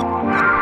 Yeah.